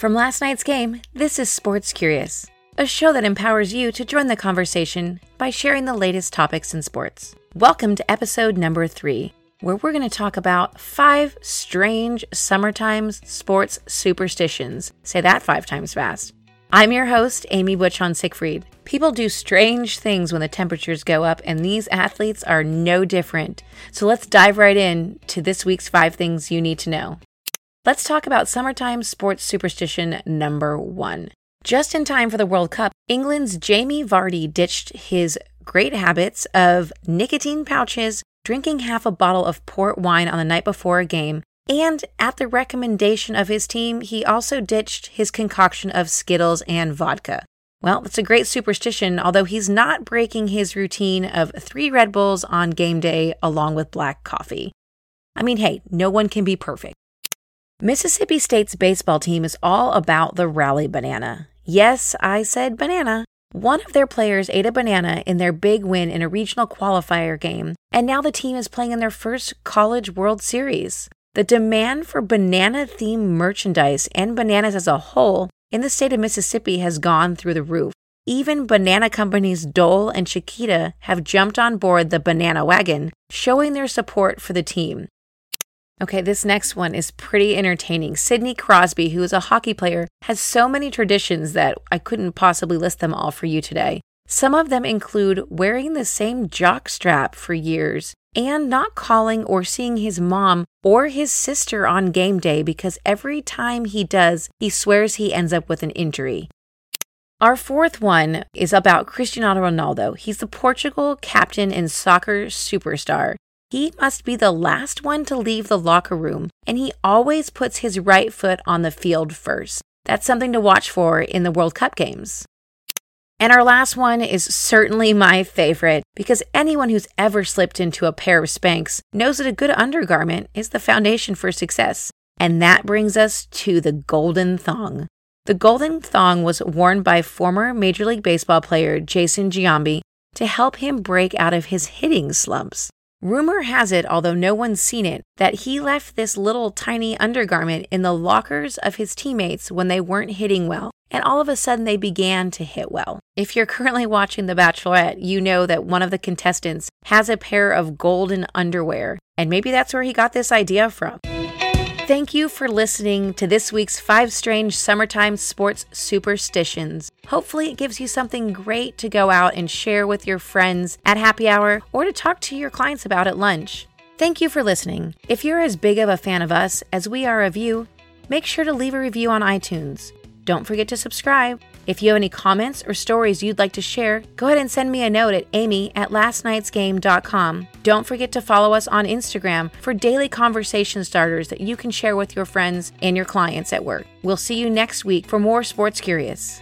From last night's game, this is Sports Curious, a show that empowers you to join the conversation by sharing the latest topics in sports. Welcome to episode number three, where we're going to talk about five strange summertime sports superstitions. Say that five times fast. I'm your host, Amy Butchon Siegfried. People do strange things when the temperatures go up, and these athletes are no different. So let's dive right in to this week's five things you need to know. Let's talk about summertime sports superstition number one. Just in time for the World Cup, England's Jamie Vardy ditched his great habits of nicotine pouches, drinking half a bottle of port wine on the night before a game, and at the recommendation of his team, he also ditched his concoction of Skittles and vodka. Well, it's a great superstition, although he's not breaking his routine of three Red Bulls on game day along with black coffee. I mean, hey, no one can be perfect. Mississippi State's baseball team is all about the rally banana. Yes, I said banana. One of their players ate a banana in their big win in a regional qualifier game, and now the team is playing in their first College World Series. The demand for banana themed merchandise and bananas as a whole in the state of Mississippi has gone through the roof. Even banana companies Dole and Chiquita have jumped on board the banana wagon, showing their support for the team. Okay, this next one is pretty entertaining. Sidney Crosby, who is a hockey player, has so many traditions that I couldn't possibly list them all for you today. Some of them include wearing the same jock strap for years, and not calling or seeing his mom or his sister on game day because every time he does, he swears he ends up with an injury. Our fourth one is about Cristiano Ronaldo. He's the Portugal captain and soccer superstar. He must be the last one to leave the locker room, and he always puts his right foot on the field first. That's something to watch for in the World Cup games. And our last one is certainly my favorite because anyone who's ever slipped into a pair of Spanx knows that a good undergarment is the foundation for success. And that brings us to the golden thong. The golden thong was worn by former Major League Baseball player Jason Giambi to help him break out of his hitting slumps. Rumor has it, although no one's seen it, that he left this little tiny undergarment in the lockers of his teammates when they weren't hitting well, and all of a sudden they began to hit well. If you're currently watching The Bachelorette, you know that one of the contestants has a pair of golden underwear, and maybe that's where he got this idea from. Thank you for listening to this week's Five Strange Summertime Sports Superstitions. Hopefully, it gives you something great to go out and share with your friends at happy hour or to talk to your clients about at lunch. Thank you for listening. If you're as big of a fan of us as we are of you, make sure to leave a review on iTunes. Don't forget to subscribe. If you have any comments or stories you'd like to share, go ahead and send me a note at amy at lastnightsgame.com. Don't forget to follow us on Instagram for daily conversation starters that you can share with your friends and your clients at work. We'll see you next week for more Sports Curious.